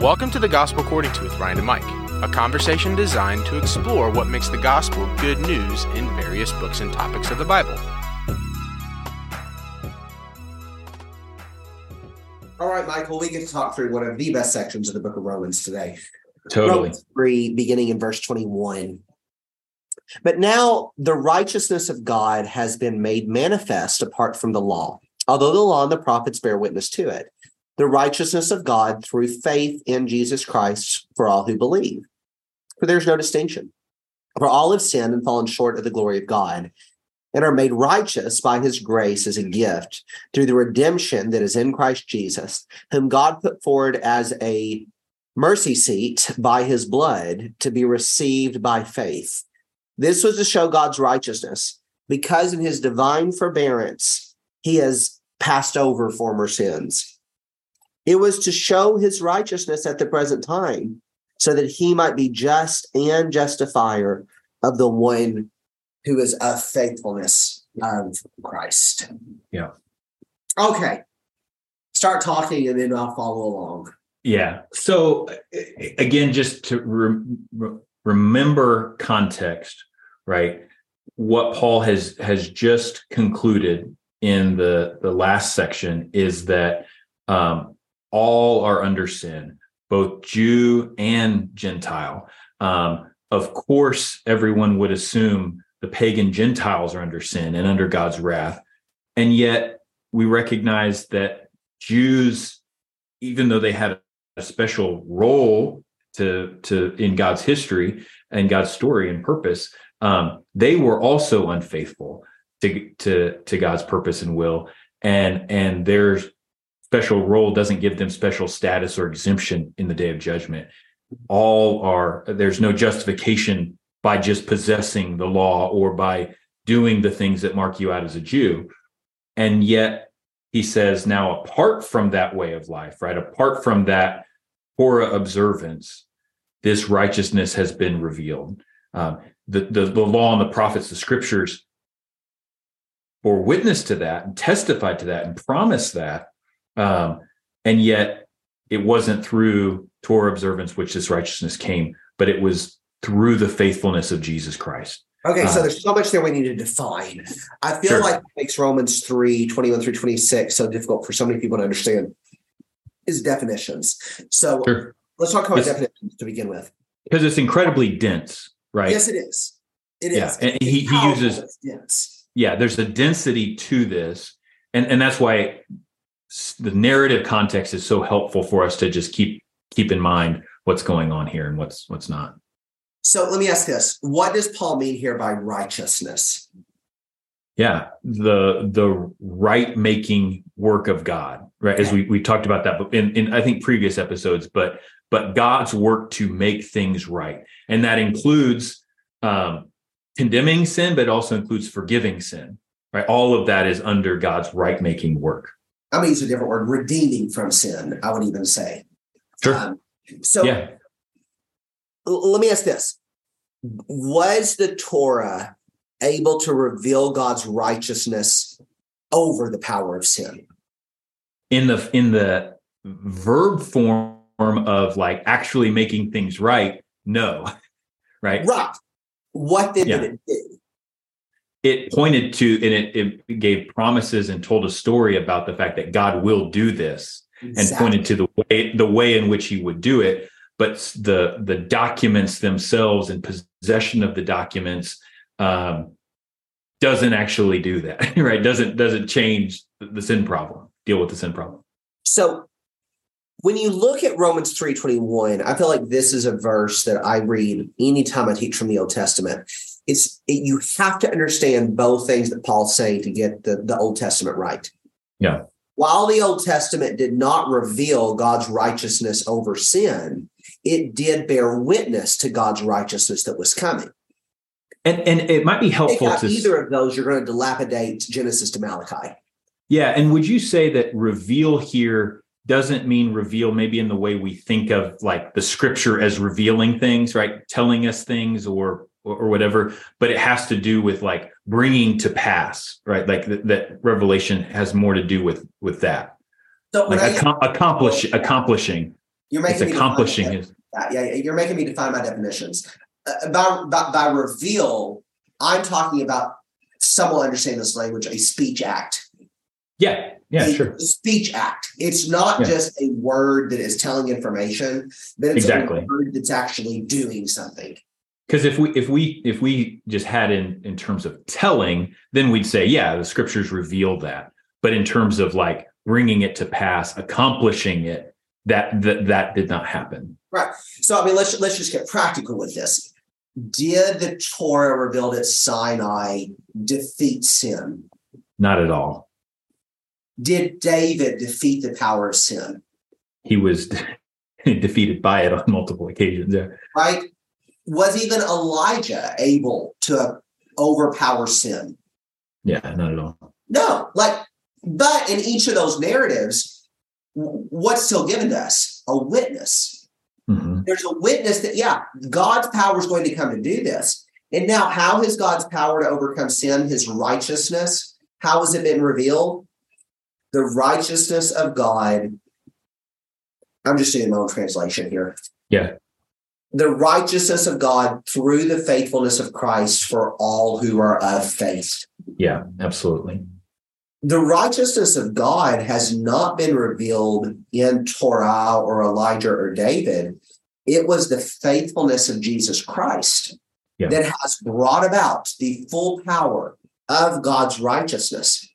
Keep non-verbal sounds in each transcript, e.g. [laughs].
Welcome to the Gospel According to with Ryan and Mike, a conversation designed to explore what makes the gospel good news in various books and topics of the Bible. All right, Michael, we get to talk through one of the best sections of the book of Romans today. Totally. Romans 3, beginning in verse 21. But now the righteousness of God has been made manifest apart from the law, although the law and the prophets bear witness to it. The righteousness of God through faith in Jesus Christ for all who believe. For there's no distinction. For all have sinned and fallen short of the glory of God and are made righteous by his grace as a gift through the redemption that is in Christ Jesus, whom God put forward as a mercy seat by his blood to be received by faith. This was to show God's righteousness, because in his divine forbearance, he has passed over former sins. It was to show his righteousness at the present time, so that he might be just and justifier of the one who is of faithfulness of Christ. Yeah. Okay. Start talking and then I'll follow along. Yeah. So again, just to re- re- remember context, right? What Paul has has just concluded in the the last section is that um, all are under sin, both Jew and Gentile. Um, of course, everyone would assume the pagan Gentiles are under sin and under God's wrath, and yet we recognize that Jews, even though they had a special role to to in God's history and God's story and purpose, um, they were also unfaithful to to to God's purpose and will, and and their special role doesn't give them special status or exemption in the day of judgment. All are there's no justification by just possessing the law or by doing the things that mark you out as a Jew, and yet he says now apart from that way of life, right? Apart from that Torah observance, this righteousness has been revealed. Um, the, the, the law and the prophets, the scriptures bore witness to that and testified to that and promised that. Um, and yet it wasn't through Torah observance which this righteousness came, but it was through the faithfulness of Jesus Christ. Okay, so Uh, there's so much there we need to define. I feel Sure. like it makes Romans 3, 21 through 26 so difficult for so many people to understand is definitions. So Sure. let's talk about Yes. definitions to begin with. Because it's incredibly dense, right? Yes, it is. It is. Yeah, and It's he- he uses- it's dense. yeah there's a density to this and and that's why the narrative context is so helpful for us to just keep keep in mind what's going on here and what's what's not. So let me ask this. What does Paul mean here by righteousness? yeah the the right making work of god right? As we we talked about that in in i think previous episodes but but god's work to make things right. And that includes um condemning sin but it also includes forgiving sin right? All of that is under god's right making work I'm going to use a different word, redeeming from sin, I would even say. Sure. Um, so yeah l- let me ask this Was the Torah able to reveal God's righteousness over the power of sin? in the in the verb form of like actually making things right no [laughs] right Right. What then Yeah. did it do? It pointed to and it, it gave promises and told a story about the fact that god will do this and pointed to the way the way in which he would do it. But the the documents themselves and possession of the documents um doesn't actually do that [laughs] right? Doesn't doesn't change the, the sin problem deal with the sin problem. So when you look at Romans 3:21, I feel like this is a verse that I read anytime I teach from the Old Testament. It's it, you have to understand both things that Paul's saying to get the, the Old Testament right. Yeah. While the Old Testament did not reveal God's righteousness over sin, it did bear witness to God's righteousness that was coming. and and it might be helpful to either of those, you're going to dilapidate Genesis to Malachi. Yeah, and would you say that reveal here doesn't mean reveal maybe in the way we think of like the scripture as revealing things, right? Telling us things or or, or whatever, but it has to do with like bringing to pass, right? Like th- that revelation has more to do with with that. So Like I- accom- accomplish accomplishing You're making it's accomplishing that. Yeah, yeah, you're making me define my definitions. Uh, by, by by reveal, I'm talking about someone understand this language, a speech act. yeah yeah a sure speech act. It's not Yeah. just a word that is telling information, but it's Exactly. a word that's actually doing something. Because if we if we if we just had in in terms of telling then we'd say yeah the scriptures reveal that but in terms of like bringing it to pass accomplishing it that that that did not happen Right. So I mean, let's let's just get practical with this. Did the Torah revealed at Sinai defeat sin? not at all Did David defeat the power of sin? he was [laughs] defeated by it on multiple occasions yeah Right? Was even Elijah able to overpower sin? yeah not at all No. Like, but in each of those narratives, what's still given to us? A witness. Mhm. There's a witness that, yeah, God's power is going to come to do this. And now, how has God's power to overcome sin, his righteousness, how has it been revealed? The righteousness of God. I'm just doing my own translation here. Yeah. The righteousness of God through the faithfulness of Christ for all who are of faith. yeah absolutely The righteousness of God has not been revealed in Torah or Elijah or David. It was the faithfulness of Jesus Christ Yeah. that has brought about the full power of God's righteousness.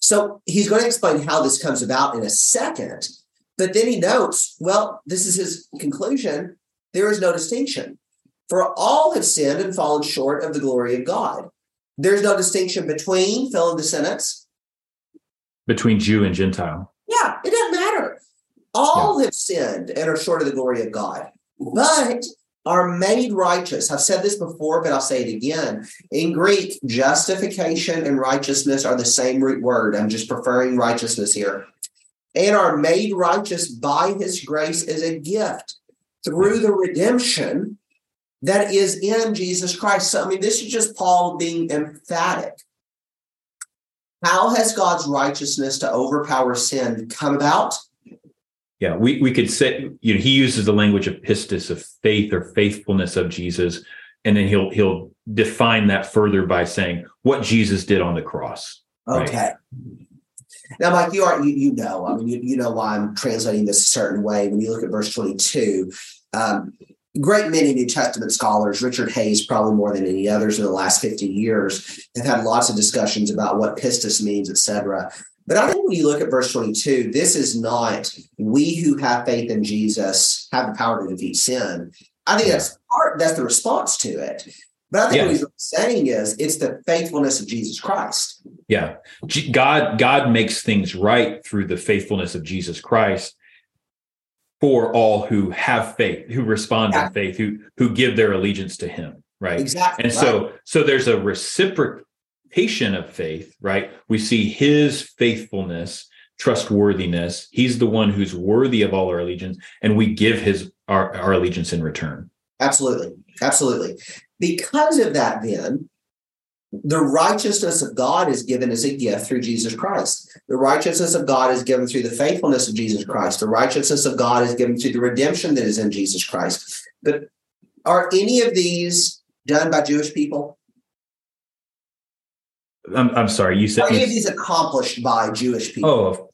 So he's going to explain how this comes about in a second. But then he notes, well, this is his conclusion there is no distinction. For all have sinned and fallen short of the glory of God. There's no distinction between fellow descendants. between jew and gentile Yeah, it doesn't matter. All have sinned and are short of the glory of God, but are made righteous. I've said this before, but I'll say it again. In Greek, justification and righteousness are the same root word. I'm just preferring righteousness here. And are made righteous by his grace as a gift through the redemption that is in Jesus Christ. So, I mean, this is just Paul being emphatic. How has God's righteousness to overpower sin come about? yeah we we could say you know he uses the language of pistis of faith or faithfulness of jesus and then he'll he'll define that further by saying what jesus did on the cross Right. Now, Mike, you are you, you know, I mean, you, you know why I'm translating this a certain way. When you look at verse 22, um, great many New Testament scholars, Richard Hays probably more than any others in the last 50 years, have had lots of discussions about what pistis means, et cetera. But I think when you look at verse 22, this is not we who have faith in Jesus have the power to defeat sin. I think that's part, that's the response to it. But I think Yeah. what he's saying is it's the faithfulness of Jesus Christ. Yeah god god makes things right through the faithfulness of jesus christ for all who have faith who respond Yeah. in faith who who give their allegiance to him right Exactly. and right. so so there's a reciprocation of faith right we see his faithfulness trustworthiness he's the one who's worthy of all our allegiance and we give his our, our allegiance in return Absolutely. Absolutely. Because of that, then, the righteousness of God is given as a gift through Jesus Christ. The righteousness of God is given through the faithfulness of Jesus Christ. The righteousness of God is given through the redemption that is in Jesus Christ. But are any of these done by Jewish people? i'm, I'm sorry you said Are any of these accomplished by Jewish people? oh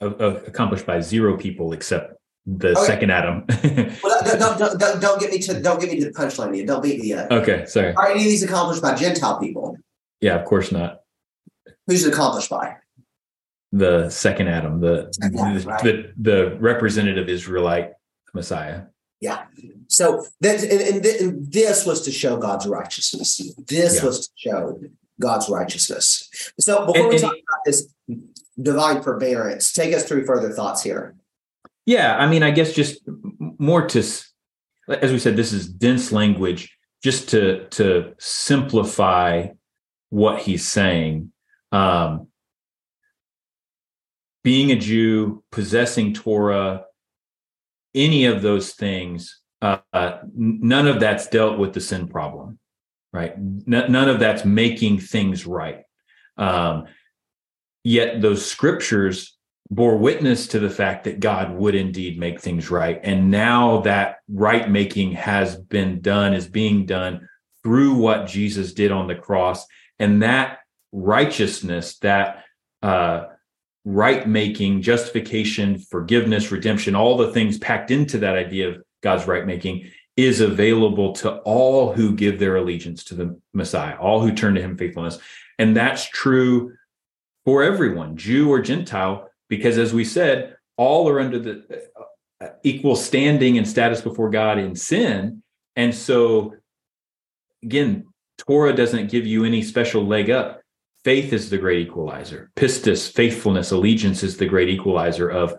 of, of, of accomplished by zero people except the Okay. second adam [laughs] Well, don't, don't, don't, don't, get me to don't get me to the punchline yet. Don't beat me yet. okay sorry Are any of these accomplished by Gentile people? yeah of course not Who's it accomplished by? the second Adam, the the, right. the the representative Israelite Messiah. Yeah. So that and, and, this was to show God's righteousness. This Yeah. was to show God's righteousness. So before And- we talk about this divine forbearance, take us through further thoughts here. Yeah, I mean, I guess just more to, as we said, this is dense language. Just to to simplify what he's saying, um, being a Jew, possessing Torah, any of those things, uh, uh, none of that's dealt with the sin problem, right? N- none of that's making things right. Um, yet those scriptures bore witness to the fact that God would indeed make things right. And now that right making has been done, is being done through what Jesus did on the cross. And that righteousness, that uh, right making, justification, forgiveness, redemption, all the things packed into that idea of God's right making is available to all who give their allegiance to the Messiah, all who turn to him faithfulness. And that's true for everyone, Jew or Gentile, because as we said, all are under the uh, equal standing and status before God in sin. And so, again, Torah doesn't give you any special leg up. Faith is the great equalizer. Pistis, faithfulness, allegiance is the great equalizer of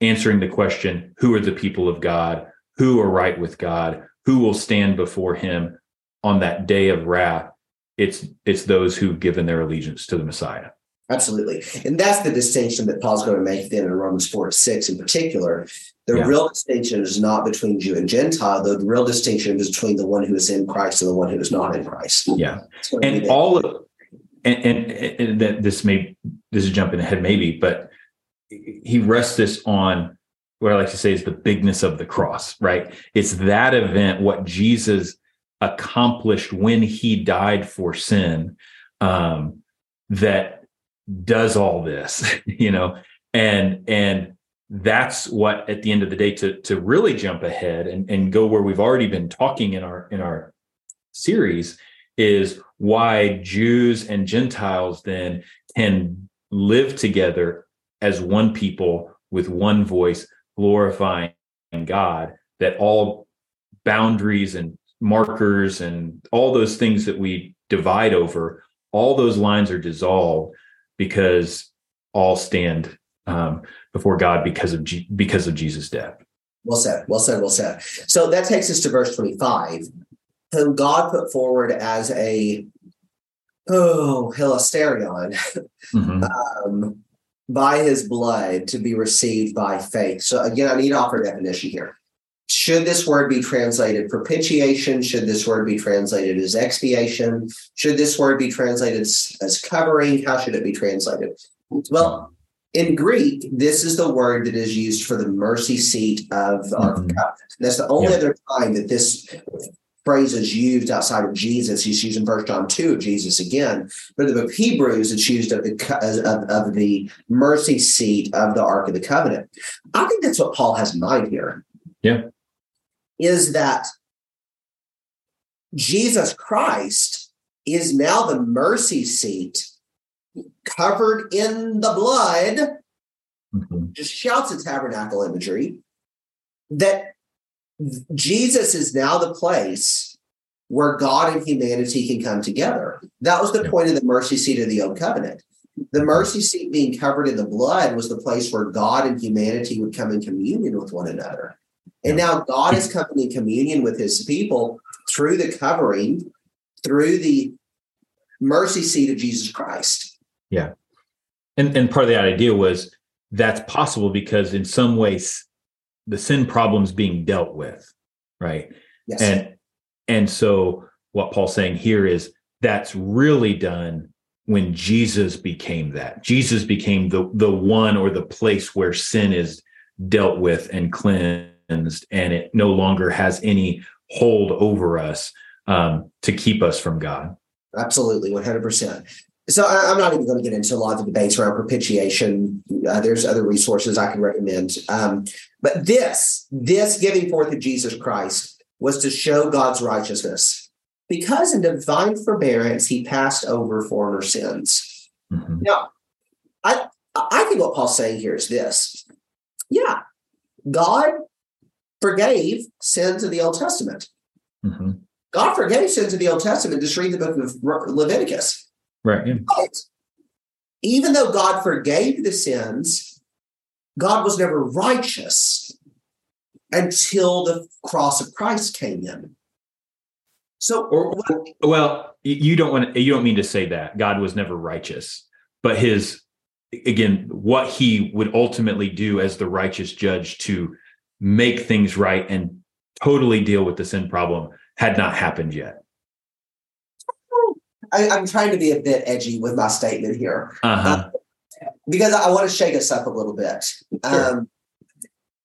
answering the question who are the people of God? Who are right with God? Who will stand before him on that day of wrath? It's it's those who've given their allegiance to the Messiah. Absolutely. And that's the distinction that Paul's going to make then in Romans 4 to 6 in particular. The yeah. real distinction is not between Jew and Gentile, the real distinction is between the one who is in Christ and the one who is not in Christ. Yeah. And all of and, and, and that this may this is jumping ahead maybe, but he rests this on what I like to say is the bigness of the cross, right? It's that event, what Jesus accomplished when he died for sin, um, that does all this [laughs] you know? And and that's what at the end of the day to to really jump ahead and, and go where we've already been talking in our in our series is why Jews and Gentiles then can live together as one people with one voice glorifying God that all boundaries and markers and all those things that we divide over all those lines are dissolved because all stand um, before God because of G- because of Jesus' death. Well said. Well said. Well said. So that takes us to verse twenty-five, whom God put forward as a oh hilasterion mm-hmm. um, by His blood to be received by faith. So again, I need to offer a definition here. Should this word be translated propitiation? Should this word be translated as expiation? Should this word be translated as covering? How should it be translated? Well, in Greek, this is the word that is used for the mercy seat of mm-hmm. our covenant. That's the only yeah. other time that this phrase is used outside of Jesus. He's using First John 2 of Jesus again. But in the book of Hebrews, it's used of the, of, of the mercy seat of the Ark of the Covenant. I think that's what Paul has in mind here. Yeah is that Jesus Christ is now the mercy seat covered in the blood, mm-hmm. just shouts at tabernacle imagery, that Jesus is now the place where God and humanity can come together. That was the yeah. point of the mercy seat of the old covenant. The mercy seat being covered in the blood was the place where God and humanity would come in communion with one another. And now God is coming in communion with his people through the covering, through the mercy seat of Jesus Christ. Yeah. And and part of that idea was that's possible because in some ways the sin problem's being dealt with, right? Yes. And and so what Paul's saying here is that's really done when Jesus became that. Jesus became the the one or the place where sin is dealt with and cleansed and it no longer has any hold over us um, to keep us from God. Absolutely, 100%. So I, am not even going to get into a lot of the debates around propitiation. Uh, there's other resources I can recommend. Um, but this, this giving forth of Jesus Christ was to show God's righteousness because in divine forbearance, he passed over former sins. Mm-hmm. Now, I, I think what Paul's saying here is this. Yeah, God forgave sins of the Old Testament. Mm-hmm. God forgave sins of the Old Testament. Just read the book of Leviticus. Right. Yeah. But even though God forgave the sins, God was never righteous until the cross of Christ came in. So, or, well, you don't want to, you don't mean to say that God was never righteous, but his again, what he would ultimately do as the righteous judge to make things right and totally deal with the sin problem had not happened yet. I, am trying to be a bit edgy with my statement here. Uh-huh. Uh, because I want to shake us up a little bit. Sure. Um,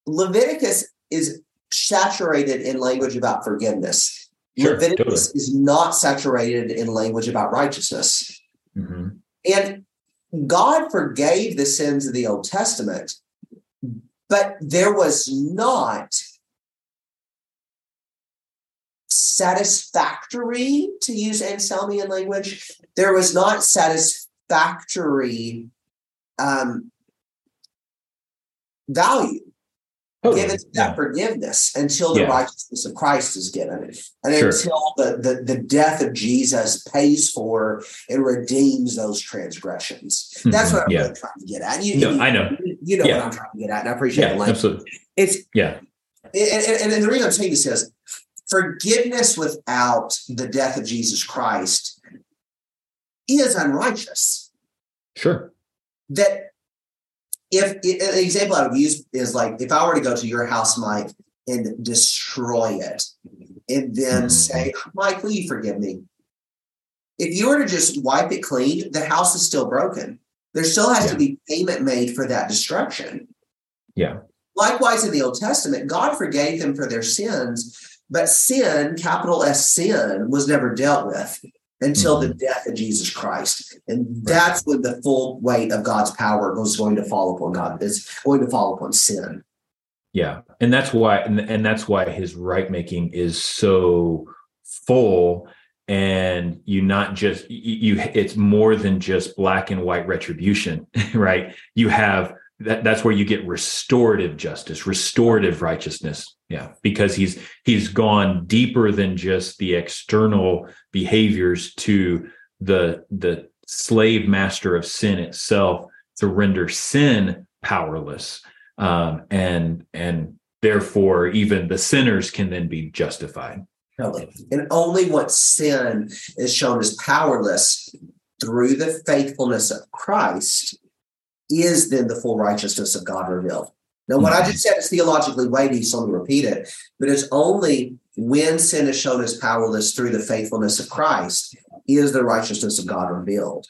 Leviticus is saturated in language about forgiveness. Sure, Leviticus is not saturated in language about righteousness. Mhm. And God forgave the sins of the Old Testament, but there was not satisfactory, to use Anselmian language, there was not satisfactory um, value Totally. given to that Yeah. forgiveness until the Yeah. righteousness of Christ is given. And Sure. until the, the, the death of Jesus pays for and redeems those transgressions. That's Mhm. what I'm Yeah. really trying to get at. You, No, you- I know. You know what I'm trying to get at, and I appreciate the language. absolutely. It's Yeah. and, and, and the reason I'm saying this is forgiveness without the death of Jesus Christ is unrighteous. Sure. That if an example I would use is like if I were to go to your house, Mike, and destroy it, and then Mhm. say, Mike, will you forgive me? If you were to just wipe it clean, the house is still broken. There still has to be payment made for that destruction. Yeah. Likewise, in the Old Testament, God forgave them for their sins, but sin, capital S sin, was never dealt with until hmm. the death of Jesus Christ. And that's when the full weight of God's power was going to fall upon God. It's going to fall upon sin. Yeah. And that's why and, and that's why his right making is so full and you not just you, you it's more than just black and white retribution, [laughs] right? You have that that's where you get restorative justice, restorative righteousness. Yeah, because he's he's gone deeper than just the external behaviors to the the slave master of sin itself to render sin powerless um, and and therefore even the sinners can then be justified. And only once sin is shown as powerless through the faithfulness of Christ is then the full righteousness of God revealed. Now, what I just said is theologically weighty, so let me repeat it, but it's only when sin is shown as powerless through the faithfulness of Christ is the righteousness of God revealed.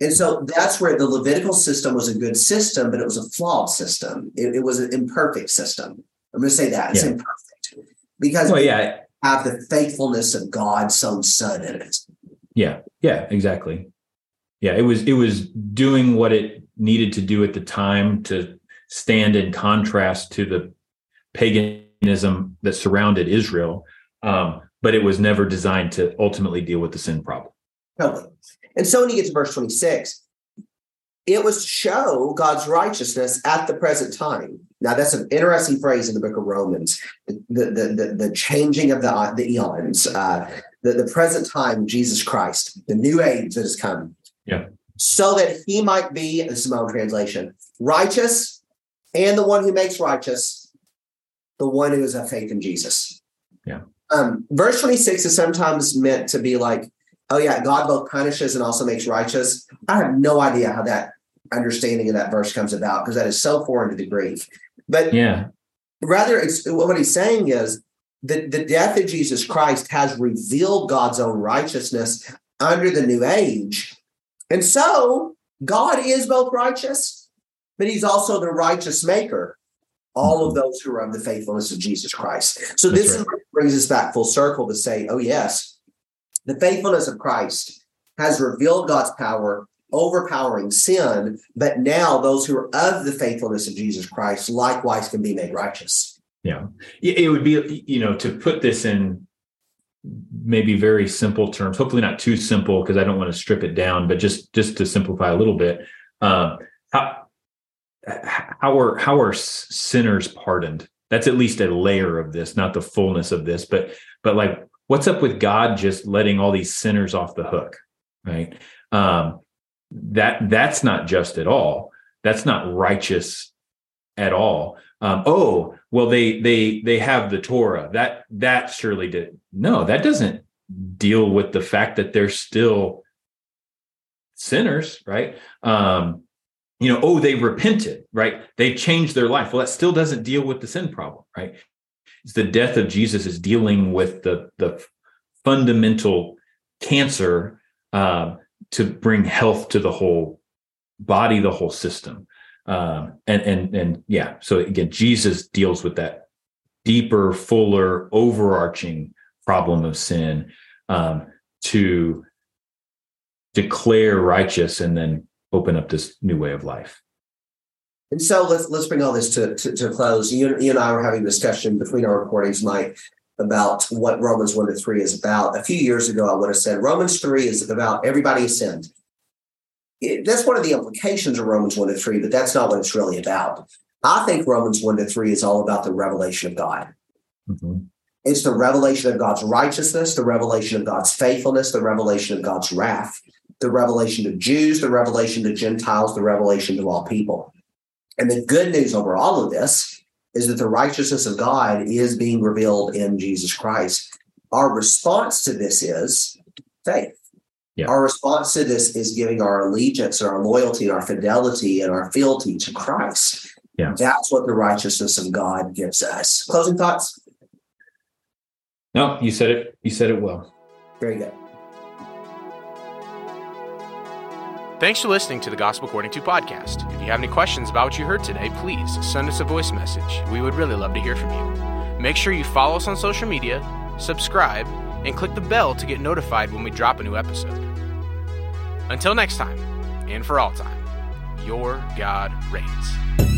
And so that's where the Levitical system was a good system, but it was a flawed system. It, it was an imperfect system. I'm going to say that it's Yeah. imperfect because well yeah have the faithfulness of God's own son in it. yeah yeah exactly yeah it was it was doing what it needed to do at the time to stand in contrast to the paganism that surrounded israel um, but it was never designed to ultimately deal with the sin problem Totally. And so when you get to verse 26, it was to show God's righteousness at the present time. Now that's an interesting phrase in the book of Romans. The the the, the changing of the the eons, uh, the, the present time, Jesus Christ, the new age that has come. Yeah. So that he might be, this is my own translation, righteous and the one who makes righteous, the one who is of faith in Jesus. Yeah. Um, verse 26 is sometimes meant to be like, oh yeah, God both punishes and also makes righteous. I have no idea how that understanding of that verse comes about because that is so foreign to the Greek. But yeah rather, it's what he's saying is that the death of Jesus Christ has revealed God's own righteousness under the new age. And so God is both righteous, but he's also the righteous maker. All of those who are of the faithfulness of Jesus Christ. So That's this is right. brings us back full circle to say, oh, yes, the faithfulness of Christ has revealed God's power, overpowering sin, but now those who are of the faithfulness of Jesus Christ likewise can be made righteous. Yeah, it would be you know to put this in maybe very simple terms. Hopefully not too simple because I don't want to strip it down, but just just to simplify a little bit. Um, how how are how are sinners pardoned? That's at least a layer of this, not the fullness of this, but but like what's up with God just letting all these sinners off the hook, right? Um, that that's not just at all. That's not righteous at all. Um, oh, well, they they they have the Torah. That that surely did. No, that doesn't deal with the fact that they're still sinners, right? Um, you know, oh, they repented, right? They changed their life. Well, that still doesn't deal with the sin problem, right? It's the death of Jesus is dealing with the the fundamental cancer um, to bring health to the whole body the whole system. Um, and and and yeah, so again, Jesus deals with that deeper, fuller, overarching problem of sin um, to declare righteous and then open up this new way of life. And so let's let's bring all this to, to, to close. You, you and I were having a discussion between our recordings, Mike, about what Romans 1 to 3 is about. A few years ago, I would have said Romans 3 is about everybody sinned. That's one of the implications of Romans 1 to 3, but that's not what it's really about. I think Romans 1 to 3 is all about the revelation of God. Mm-hmm. It's the revelation of God's righteousness, the revelation of God's faithfulness, the revelation of God's wrath, the revelation to Jews, the revelation to Gentiles, the revelation to all people. And the good news over all of this is that the righteousness of God is being revealed in Jesus Christ. Our response to this is faith. Yeah. Our response to this is giving our allegiance, our loyalty, our fidelity, and our fealty to Christ. Yeah. That's what the righteousness of God gives us. Closing thoughts? No, you said it. You said it well. Very good. Thanks for listening to the Gospel According to podcast. If you have any questions about what you heard today, please send us a voice message. We would really love to hear from you. Make sure you follow us on social media, subscribe, and click the bell to get notified when we drop a new episode. Until next time, and for all time, your God reigns.